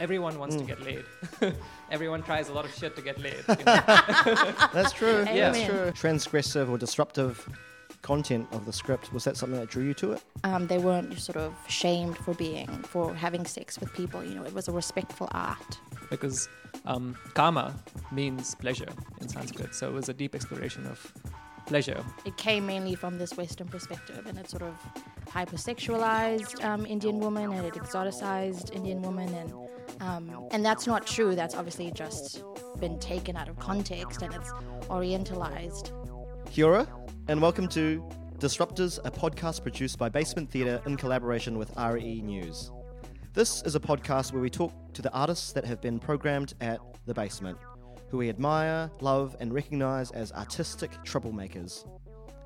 everyone wants Mm. to get laid. everyone tries a lot of shit to get laid. You know? That's true. Yeah. That's true. Transgressive or disruptive content of the script was that something that drew you to it? Um, they weren't sort of shamed for being, for having sex with people. You know, it was a respectful art. because um, kama means pleasure in Sanskrit. So it was a deep exploration of pleasure. It came mainly from this Western perspective, and it sort of hypersexualized um, Indian woman, and it exoticized Indian woman, and um, and that's not true. That's obviously just been taken out of context, and it's orientalized. Kia and welcome to Disruptors, a podcast produced by Basement Theatre in collaboration with RE News. This is a podcast where we talk to the artists that have been programmed at the basement, who we admire, love, and recognise as artistic troublemakers.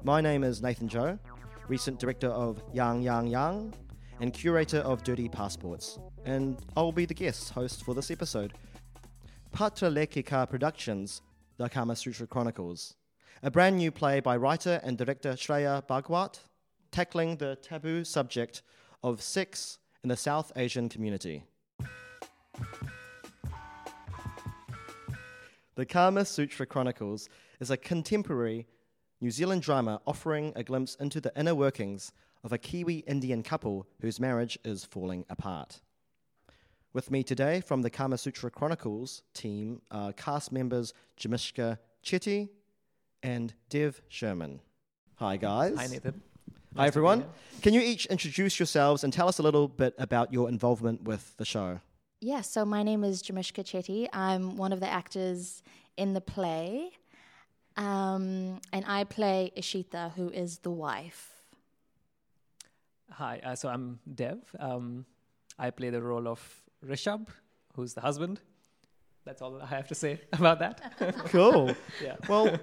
My name is Nathan Joe, recent director of Yang Yang Yang and curator of Dirty Passports, and I'll be the guest host for this episode. Patra Lekika Productions, The Kama Sutra Chronicles, a brand new play by writer and director Shreya Bhagwat, tackling the taboo subject of sex in the South Asian community. The Kama Sutra Chronicles is a contemporary New Zealand drama offering a glimpse into the inner workings of a Kiwi Indian couple whose marriage is falling apart. With me today from the Kama Sutra Chronicles team are cast members Jamishka Chetty and Dev Sherman. Hi, guys. Hi, Nathan. Hi, Nice to everyone. Can you each introduce yourselves and tell us a little bit about your involvement with the show? Yeah, so my name is Jamishka Chetty. I'm one of the actors in the play. Um, and I play Ishita, who is the wife. Hi, uh, so I'm Dev. Um, I play the role of Rishabh, who's the husband. That's all I have to say about that. Cool. yeah. well,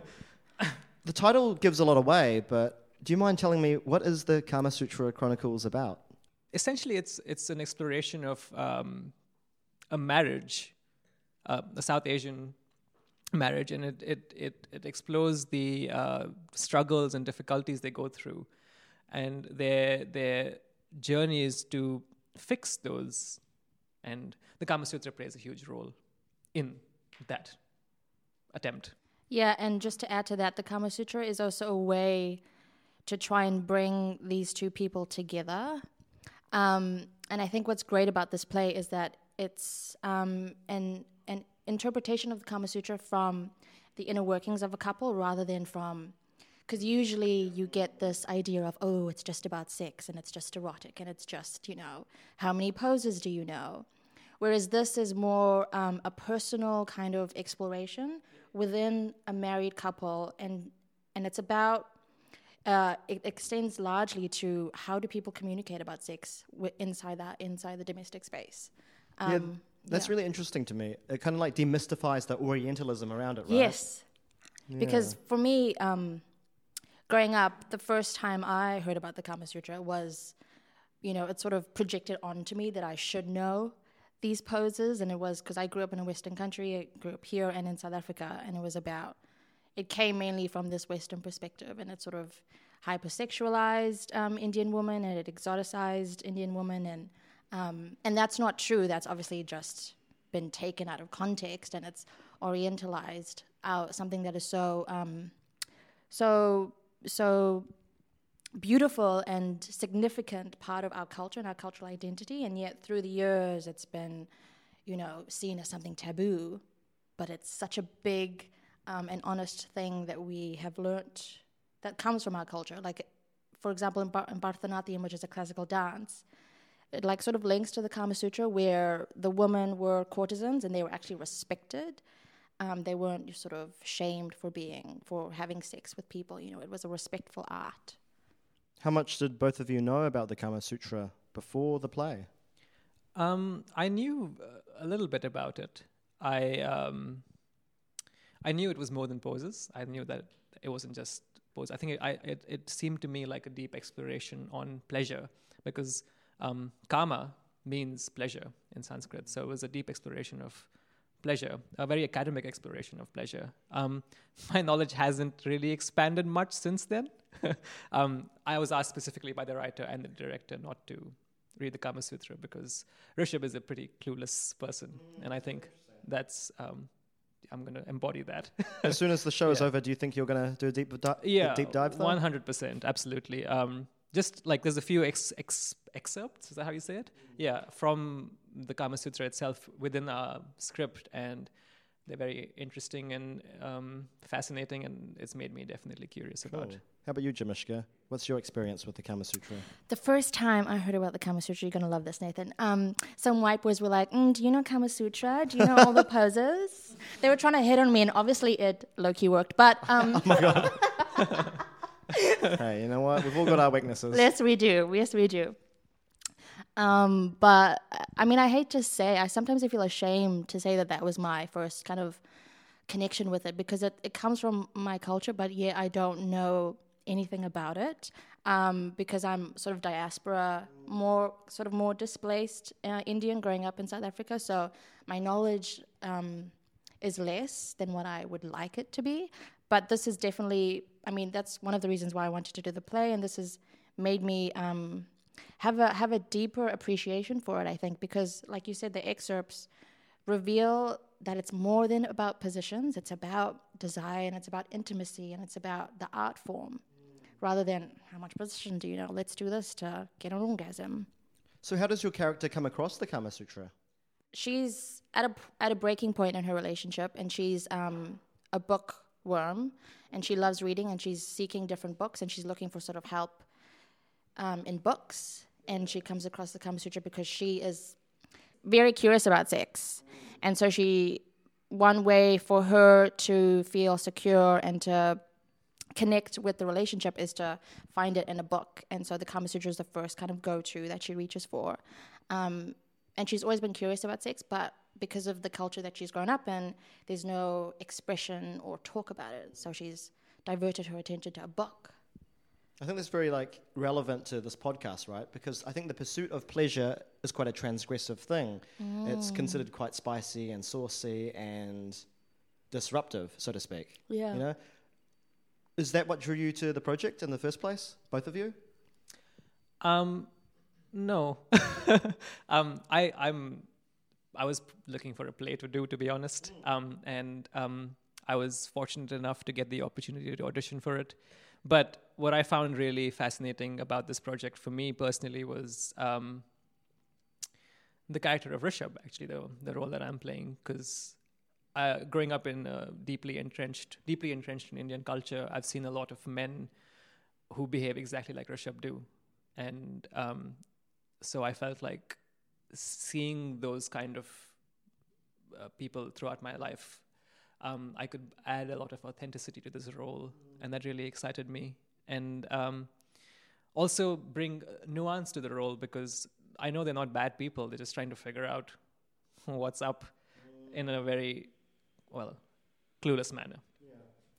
the title gives a lot away, but do you mind telling me what is the Kama Sutra Chronicles about? Essentially, it's it's an exploration of um, a marriage, uh, a South Asian marriage, and it it it, it explores the uh, struggles and difficulties they go through, and their their journey is to fix those, and the Kama Sutra plays a huge role in that attempt. Yeah, and just to add to that, the Kama Sutra is also a way to try and bring these two people together. Um, and I think what's great about this play is that it's um, an interpretation of the Kama Sutra from the inner workings of a couple rather than from. Because usually you get this idea of, oh, it's just about sex and it's just erotic and it's just, you know, how many poses do you know? Whereas this is more um, a personal kind of exploration within a married couple, and and it's about uh, it extends largely to how do people communicate about sex wi- inside that inside the domestic space. yeah, Um, that's yeah. really interesting to me. It kind of like demystifies the Orientalism around it, right? Yes, because for me, um, growing up, the first time I heard about the Kama Sutra was, you know, it sort of projected onto me that I should know these poses, and it was because I grew up in a Western country, I grew up here and in South Africa, and it was about. It came mainly from this Western perspective, and it sort of hypersexualized um, Indian woman, and it exoticized Indian woman, and um, and that's not true. That's obviously just been taken out of context, and it's orientalized out something that is so um, so so beautiful and significant part of our culture and our cultural identity and yet through the years it's been you know seen as something taboo but it's such a big um, and honest thing that we have learnt that comes from our culture like for example in, Bar- in Bharatanatyam which is a classical dance it like sort of links to the Kama Sutra where the women were courtesans and they were actually respected um, they weren't sort of shamed for being for having sex with people you know it was a respectful art How much did both of you know about the Kama Sutra before the play? Um, I knew uh, a little bit about it. I um, I knew it was more than poses. I knew that it wasn't just poses. I think it, I, it, it seemed to me like a deep exploration on pleasure because um, kama means pleasure in Sanskrit. So it was a deep exploration of pleasure, a very academic exploration of pleasure. Um, my knowledge hasn't really expanded much since then. um, I was asked specifically by the writer and the director not to read the Kama Sutra because Rishabh is a pretty clueless person, and I think that's um, I'm going to embody that. as soon as the show is over, do you think you're going to do a deep, di- a yeah, deep dive? Though? One hundred percent, absolutely. Um, just like there's a few ex- ex- excerpts. Is that how you say it? Yeah, from the Kama Sutra itself within our script, and they're very interesting and um, fascinating, and it's made me definitely curious about. How about you, Jamishka? What's your experience with the Kama Sutra? The first time I heard about the Kama Sutra, you're gonna love this, Nathan. Um, some white boys were like, mm, "Do you know Kama Sutra? Do you know all the poses?" They were trying to hit on me, and obviously it low key worked. But um, hey, you know what? We've all got our weaknesses. yes, we do. Yes, we do. Um, but I mean, I hate to say, I sometimes I feel ashamed to say that that was my first kind of connection with it because it, it comes from my culture, but yet I don't know anything about it um, because I'm sort of diaspora, more sort of more displaced uh, Indian growing up in South Africa. So my knowledge um, is less than what I would like it to be. But this is definitely, I mean, that's one of the reasons why I wanted to do the play, and this has made me um, have a have a deeper appreciation for it. I think because, like you said, the excerpts reveal that it's more than about positions. It's about design. It's about intimacy, and it's about the art form, rather than how much position do you know. Let's do this to get an orgasm. So, how does your character come across the Kama Sutra? she's at a at a breaking point in her relationship, and she's um, a bookworm, and she loves reading, and she's seeking different books, and she's looking for sort of help um, in books, and she comes across the Kama Sutra because she is very curious about sex, and so she one way for her to feel secure and to connect with the relationship is to find it in a book. And so the Kama Sutra is the first kind of go to that she reaches for. Um, and she's always been curious about sex, but because of the culture that she's grown up in, there's no expression or talk about it. So she's diverted her attention to a book. I think that's very like relevant to this podcast, right? Because I think the pursuit of pleasure is quite a transgressive thing. It's considered quite spicy and saucy and disruptive, so to speak. Yeah. You know, is that what drew you to the project in the first place, both of you? Um, no. um, I, I'm, I was looking for a play to do, to be honest. Um, and um, I was fortunate enough to get the opportunity to audition for it. But what I found really fascinating about this project for me personally was um, the character of Rishabh, actually, the, the role that I'm playing. Because uh, growing up in a deeply entrenched, deeply entrenched in Indian culture, I've seen a lot of men who behave exactly like Rishabh do. And um, so I felt like seeing those kind of uh, people throughout my life, um, I could add a lot of authenticity to this role, and that really excited me. And um, also bring uh, nuance to the role because I know they're not bad people; they're just trying to figure out what's up in a very well clueless manner,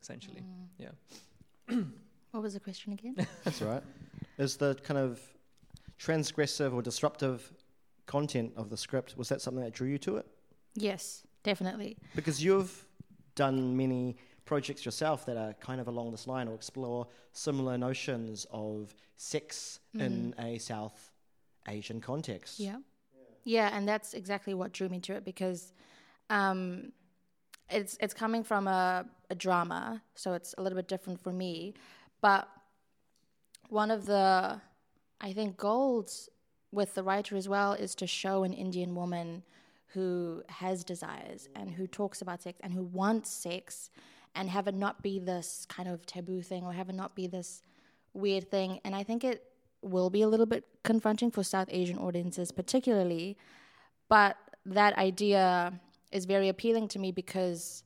essentially. Yeah. What was the question again? That's right. Is the kind of transgressive or disruptive content of the script was that something that drew you to it? yes, definitely. Because you've done many projects yourself that are kind of along this line or explore similar notions of sex in a South Asian context. Yeah. Yeah, and that's exactly what drew me to it because um, it's it's coming from a, a drama, so it's a little bit different for me. But one of the, I think, goals with the writer as well is to show an Indian woman who has desires and who talks about sex and who wants sex and have it not be this kind of taboo thing or have it not be this weird thing. And I think it will be a little bit confronting for South Asian audiences, particularly. But that idea is very appealing to me because,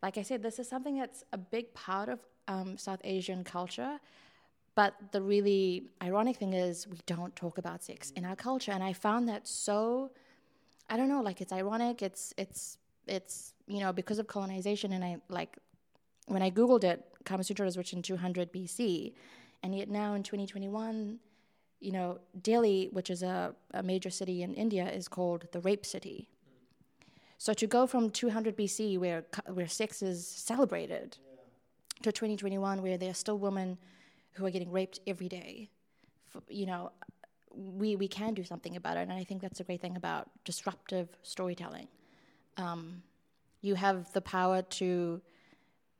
like I said, this is something that's a big part of um, South Asian culture. But the really ironic thing is, we don't talk about sex in our culture, and I found that so. I don't know, like it's ironic. It's it's it's you know because of colonization, and I like when I googled it, Kama Sutra was written 200 BC, and yet now in 2021, you know, Delhi, which is a, a major city in India, is called the rape city. So to go from 200 BC, where where sex is celebrated, to 2021, where there are still women who are getting raped every day, f- you know, we we can do something about it, and I think that's a great thing about disruptive storytelling. Um, you have the power to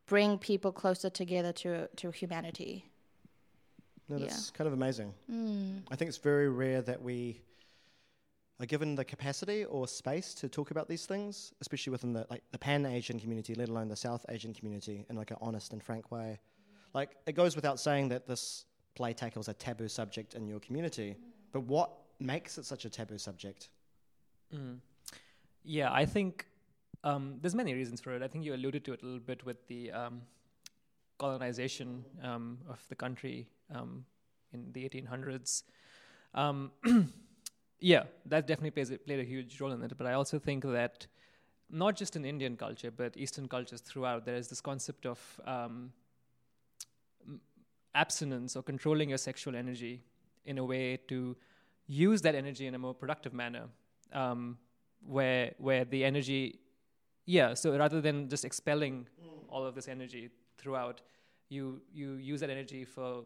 bring people closer together to to humanity. No, Yeah. that's kind of amazing. Mm. I think it's very rare that we are given the capacity or space to talk about these things, especially within the like the Pan Asian community, let alone the South Asian community, in like an honest and frank way. Like it goes without saying that this play tackles a taboo subject in your community, but what makes it such a taboo subject? Mm. Yeah, I think um, there's many reasons for it. I think you alluded to it a little bit with the um, colonization um, of the country um, in the 1800s. Um, yeah, that definitely plays a, played a huge role in it. But I also think that not just in Indian culture, but Eastern cultures throughout, there is this concept of um, abstinence or controlling your sexual energy in a way to use that energy in a more productive manner, um, where where the energy, yeah. So rather than just expelling all of this energy throughout, you you use that energy for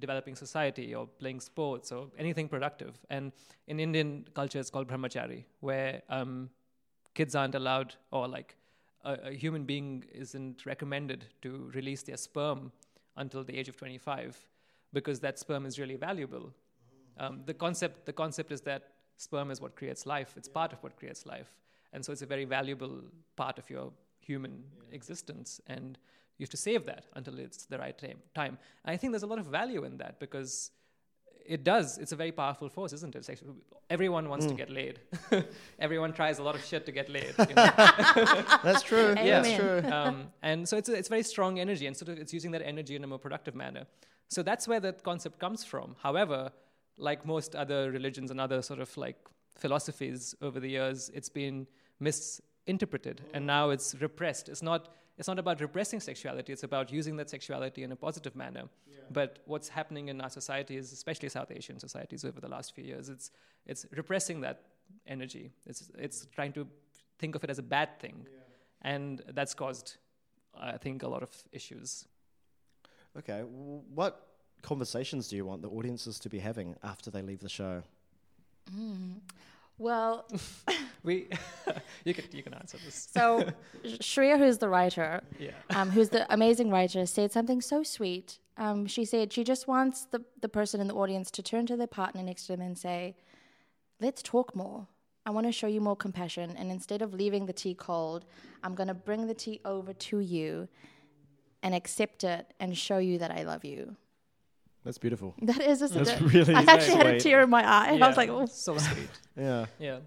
developing society or playing sports or anything productive. And in Indian culture, it's called brahmachari, where um, kids aren't allowed, or like a, a human being isn't recommended to release their sperm until the age of 25, because that sperm is really valuable. Um, the concept the concept is that sperm is what creates life. It's part of what creates life, and so it's a very valuable part of your human existence. And you have to save that until it's the right time. Time. I think there's a lot of value in that because it does. It's a very powerful force, isn't it? Everyone wants to get laid. everyone tries a lot of shit to get laid. You know? That's true. Yeah. That's true. um, and so it's a, it's very strong energy, and sort of it's using that energy in a more productive manner. So that's where that concept comes from. However, like most other religions and other sort of like philosophies over the years, it's been misinterpreted, and now it's repressed. It's not it's not about repressing sexuality; it's about using that sexuality in a positive manner. But what's happening in our societies, especially South Asian societies, over the last few years, it's it's repressing that energy. It's it's trying to think of it as a bad thing, and that's caused, I think, a lot of issues. Okay, what conversations do you want the audiences to be having after they leave the show? Mm-hmm. Well, We, you can you can answer this. so Shreya, who's the writer, Yeah. um, who's the amazing writer, said something so sweet. Um, she said she just wants the, the person in the audience to turn to their partner next to them and say, Let's talk more. I want to show you more compassion. And instead of leaving the tea cold, I'm going to bring the tea over to you and accept it and show you that I love you. That's beautiful. That is a That's that- really I actually had a tear in my eye. I was like, oh. so sweet. Yeah, Yeah.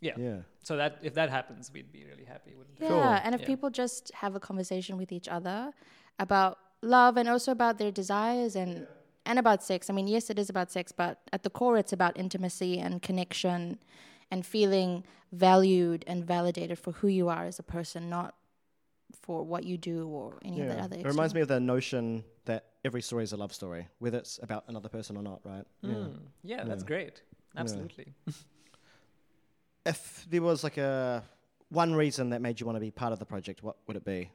Yeah. yeah. So that if that happens, we'd be really happy, wouldn't we? Yeah, Cool. and if Yeah. people just have a conversation with each other about love and also about their desires and and about sex. I mean, yes, it is about sex, but at the core, it's about intimacy and connection and feeling valued and validated for who you are as a person, not for what you do or any of that other. It reminds me of the notion that every story is a love story, whether it's about another person or not, right? Yeah. Mm, yeah, that's Yeah. great. Absolutely. If there was like a one reason that made you want to be part of the project, what would it be?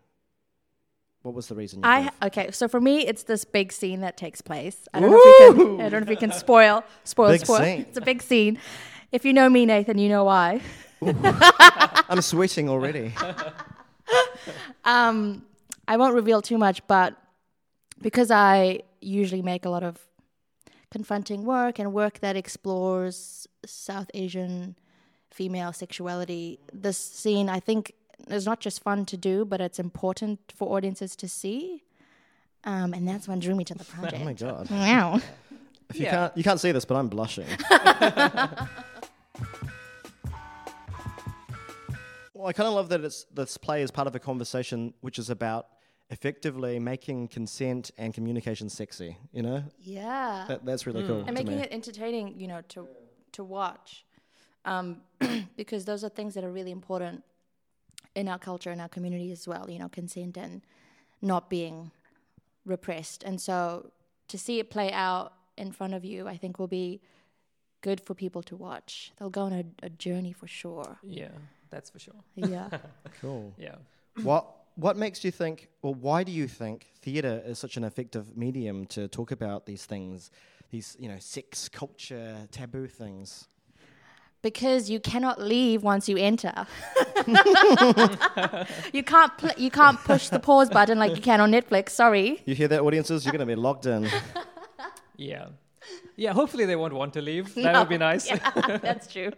What was the reason? you'd I give? okay, so for me, it's this big scene that takes place. I don't know if you can. I don't know if you can spoil, spoil, Big spoil. scene. It's a big scene. If you know me, Nathan, you know why. I'm sweating already. Um, I won't reveal too much, but because I usually make a lot of confronting work and work that explores South Asian female sexuality, this scene I think is not just fun to do, but it's important for audiences to see. Um, and that's what drew me to the project. oh my god! Wow. If you Yeah. can't, you can't see this, but I'm blushing. well, I kind of love that it's this play is part of a conversation which is about effectively making consent and communication sexy. You know, Yeah. that, that's really cool. and making me. it entertaining, you know, to to watch, um, because those are things that are really important in our culture, and our community as well. You know, consent and not being repressed, and so to see it play out in front of you, I think will be good for people to watch. They'll go on a, a journey for sure. Yeah, that's for sure. Yeah. cool. Yeah. What what makes you think, or why do you think theatre is such an effective medium to talk about these things, these you know, sex, culture, taboo things? because you cannot leave once you enter. you can't pl- you can't push the pause button like you can on Netflix. Sorry. You hear that, audiences? You're going to be locked in. Yeah. Yeah, hopefully they won't want to leave. That would be nice. Yeah, that's true.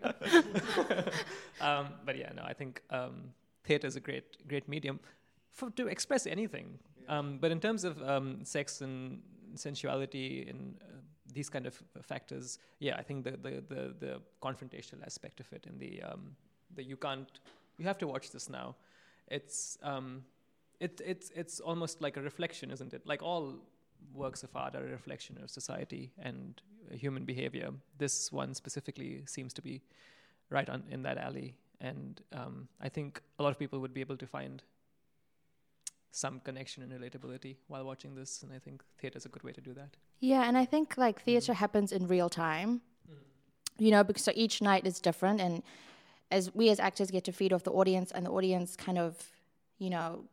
um, but yeah, no, I think um, theatre is a great, great medium for to express anything. Um, but in terms of um, sex and sensuality and uh, these kind of factors, yeah, I think the the, the, the confrontational aspect of it and the um, the you can't you have to watch this now. It's um, it it's it's almost like a reflection, isn't it? Like all works of art are a reflection of society and human behavior. This one specifically seems to be right on in that alley, and um, I think a lot of people would be able to find some connection and relatability while watching this, and I think theatre is a good way to do that. Yeah, and I think like theater mm-hmm. happens in real time. Mm-hmm. You know, because so each night is different, and as we as actors get to feed off the audience, and the audience kind of, you know,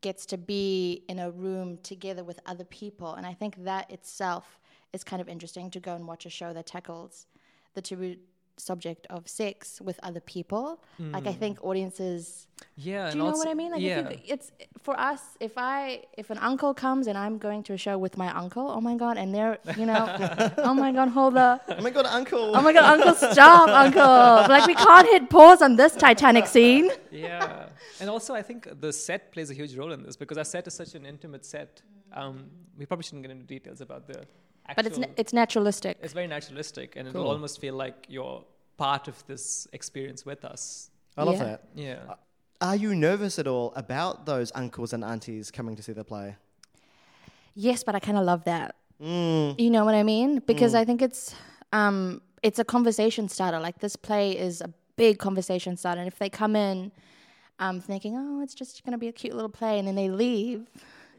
gets to be in a room together with other people, and I think that itself is kind of interesting to go and watch a show that tackles the taboo subject of sex with other people. Like I think audiences Yeah, do you know also, what I mean? Like yeah, if you, it's for us. If I if an uncle comes and I'm going to a show with my uncle, oh my god, and they're you know, oh my god, hold the, oh my god, uncle! oh my god, uncle, stop, uncle. Like we can't hit pause on this Titanic scene. yeah. And also, I think the set plays a huge role in this because our set is such an intimate set. Um, we probably shouldn't get into details about the actual. But it's na- it's naturalistic. it's very naturalistic, and Cool. it'll almost feel like you're part of this experience with us. I love Yeah. that. Yeah. Are you nervous at all about those uncles and aunties coming to see the play? Yes, but I kind of love that. Mm. You know what I mean? Because I think it's um it's a conversation starter. Like this play is a big conversation starter. And if they come in um thinking, "Oh, it's just going to be a cute little play," and then they leave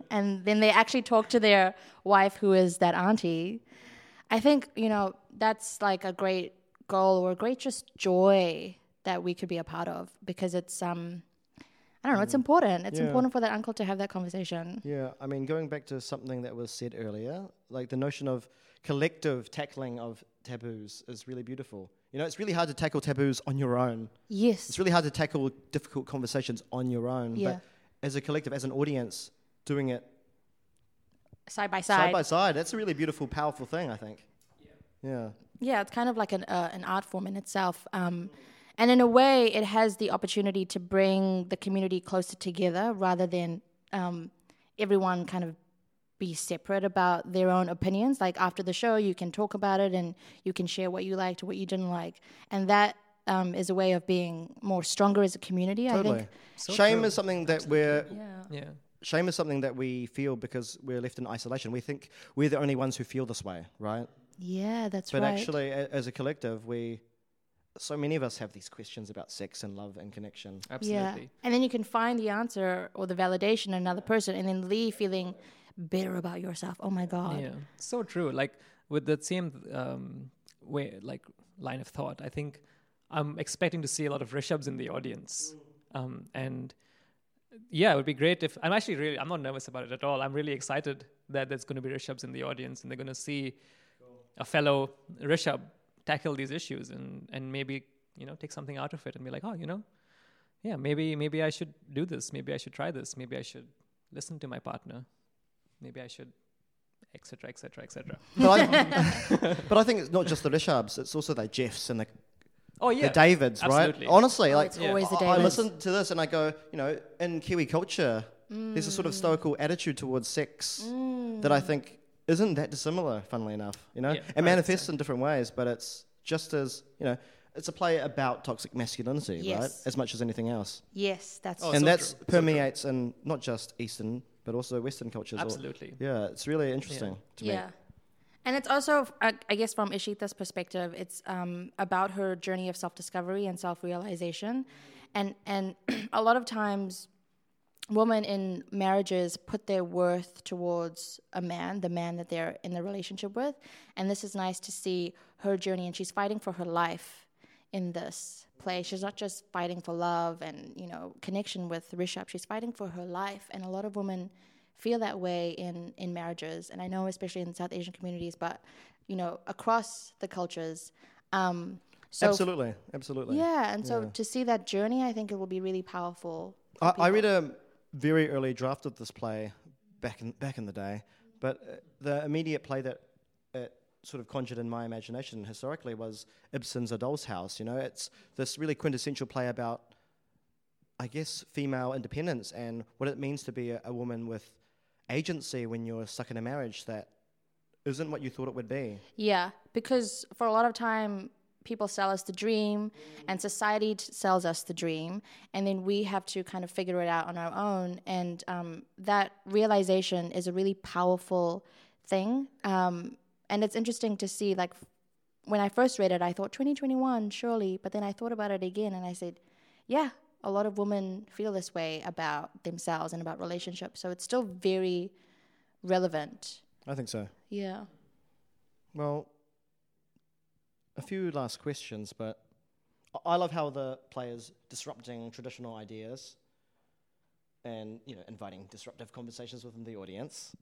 and then they actually talk to their wife who is that auntie, I think, you know, that's like a great goal or a great just joy that we could be a part of because it's um I don't know, it's important. It's Yeah. important for that uncle to have that conversation. Yeah, I mean, going back to something that was said earlier, like the notion of collective tackling of taboos is really beautiful. You know, it's really hard to tackle taboos on your own. Yes. It's really hard to tackle difficult conversations on your own. Yeah. But as a collective, as an audience, doing it Side by side side. by side, that's a really beautiful, powerful thing, I think. Yeah. Yeah, Yeah, it's kind of like an uh, an art form in itself. Um, and in a way, it has the opportunity to bring the community closer together rather than um, everyone kind of be separate about their own opinions. Like after the show, you can talk about it and you can share what you liked, what you didn't like, and that um, is a way of being more stronger as a community. I think. So shame true. is something that we're Yeah. Yeah. Shame is something that we feel because we're left in isolation. We think we're the only ones who feel this way, right? Yeah, that's But right. But actually, a- as a collective, we so many of us have these questions about sex and love and connection. Absolutely. Yeah. And then you can find the answer or the validation in another person and then leave feeling bitter about yourself. Oh my God. Yeah, so true. Like with the same um, way, like line of thought, I think I'm expecting to see a lot of Rishabhs in the audience, um, and yeah, it would be great if I'm actually really I'm not nervous about it at all. I'm really excited that there's going to be Rishabhs in the audience, and they're going to see a fellow Rishabh tackle these issues, and and maybe you know take something out of it, and be like, oh, you know, yeah, maybe maybe I should do this, maybe I should try this, maybe I should listen to my partner, maybe I should, etc., etc., etc. But I, but I think it's not just the Rishabhs; it's also the Jeffs and the, Oh yeah, the Davids, absolutely. right? Honestly, Oh, like it's always the I- I listen to this and I go, you know, in Kiwi culture, there's a sort of stoical attitude towards sex mm. that I think isn't that dissimilar. Funnily enough, you know, Yeah, it manifests in different ways, but it's just as you know, it's a play about toxic masculinity, right? As much as anything else, Yes, that's Oh, and so that true, so permeates in not just Eastern but also Western cultures. or- absolutely. yeah, it's really interesting to me. yeah. And it's also, I guess, from Ishita's perspective, it's um, about her journey of self-discovery and self-realization, and and a lot of times, women in marriages put their worth towards a man, the man that they're in the relationship with, and this is nice to see her journey, and she's fighting for her life in this play. She's not just fighting for love and you know connection with Rishabh. She's fighting for her life, and a lot of women feel that way in in marriages. And I know, especially in South Asian communities, but you know, across the cultures. Um, so absolutely, absolutely. Yeah, and so Yeah. to see that journey, I think it will be really powerful. I, I read a very early draft of this play back in back in the day, but uh, the immediate play that it sort of conjured in my imagination historically was Ibsen's A Doll's House. You know, it's this really quintessential play about, I guess, female independence and what it means to be a, a woman with agency when you're stuck in a marriage that isn't what you thought it would be. Yeah, because for a lot of time, people sell us the dream, and society t- sells us the dream, and then we have to kind of figure it out on our own. And um, that realization is a really powerful thing. Um, and it's interesting to see, like, when I first read it, I thought 2021, surely. But then I thought about it again, and I said, yeah, a lot of women feel this way about themselves and about relationships. So it's still very relevant. I think so. Yeah. Well, a few last questions, but I- love how the players disrupting traditional ideas and you know inviting disruptive conversations within the audience.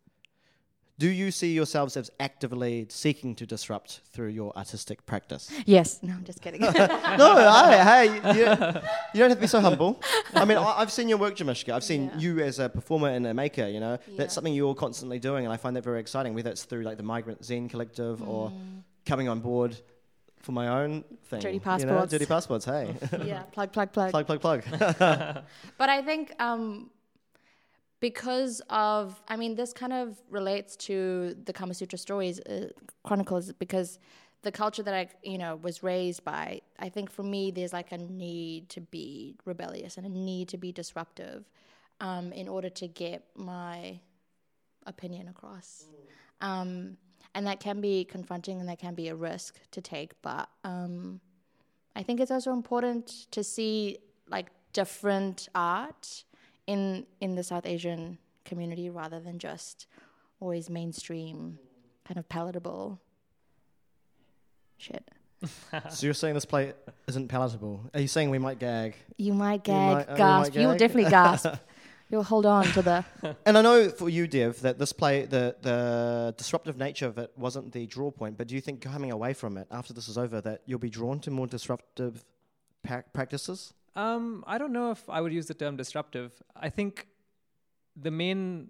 Do you see yourselves as actively seeking to disrupt through your artistic practice? Yes. No, I'm just kidding. no, I, hey, you, you don't have to be so humble. I mean, I, I've seen your work, Jamishka. I've seen Yeah. you as a performer and a maker. You know, Yeah. that's something you're constantly doing, and I find that very exciting. Whether it's through like the Migrant Zine Collective or coming on board for my own thing. Mm. Dirty You know, passports. dirty passports. Hey, yeah, plug, plug, plug. plug, plug, plug. But I think um, because of, I mean, this kind of relates to the Kama Sutra stories uh, chronicles because the culture that I, you know, was raised by. I think for me, there's like a need to be rebellious and a need to be disruptive um, in order to get my opinion across. Um, and that can be confronting and that can be a risk to take, but um, I think it's also important to see like different art in in the South Asian community rather than just always mainstream, kind of palatable shit. so you're saying this play isn't palatable? Are you saying we might gag? You might You gag, might- oh, gasp. You will definitely gasp. You'll hold on to the. And I know for you, Dev, that this play, the the disruptive nature of it wasn't the draw point. But do you think coming away from it after this is over, that you'll be drawn to more disruptive pa- practices? Um, I don't know if I would use the term disruptive. I think the main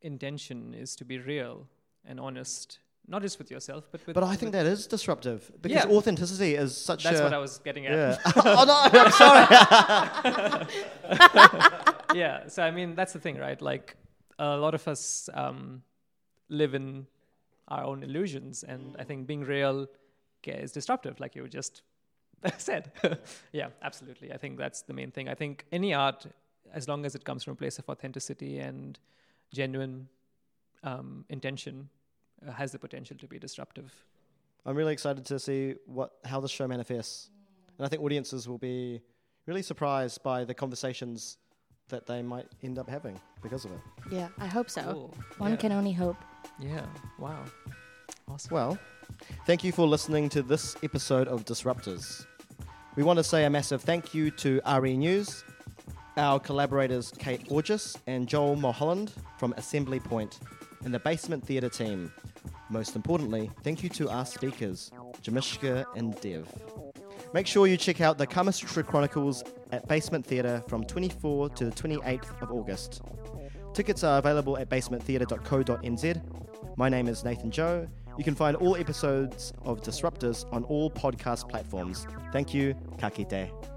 intention is to be real and honest, not just with yourself, but with. But I think that is disruptive because Yeah. authenticity is such that's a. what I was getting at. yeah. oh no! I'm sorry. yeah. So I mean, that's the thing, right? Like a lot of us um, live in our own illusions, and I think being real is disruptive, like you just said. yeah, absolutely. I think that's the main thing. I think any art, as long as it comes from a place of authenticity and genuine um, intention, uh, has the potential to be disruptive. I'm really excited to see what how this show manifests, and I think audiences will be really surprised by the conversations that they might end up having because of it. Yeah, I hope so. Cool. One yeah. can only hope. Yeah. Wow. Awesome. Well, thank you for listening to this episode of Disruptors. We want to say a massive thank you to RE News, our collaborators Kate Orgis and Joel Mulholland from Assembly Point, and the Basement Theatre team. Most importantly, thank you to our speakers, Jamishka and Dev. Make sure you check out the Kama Chronicles at Basement Theatre from 24 to the 28th of August. Tickets are available at basementtheatre.co.nz. My name is Nathan Joe. You can find all episodes of Disruptors on all podcast platforms. Thank you. Ka kite.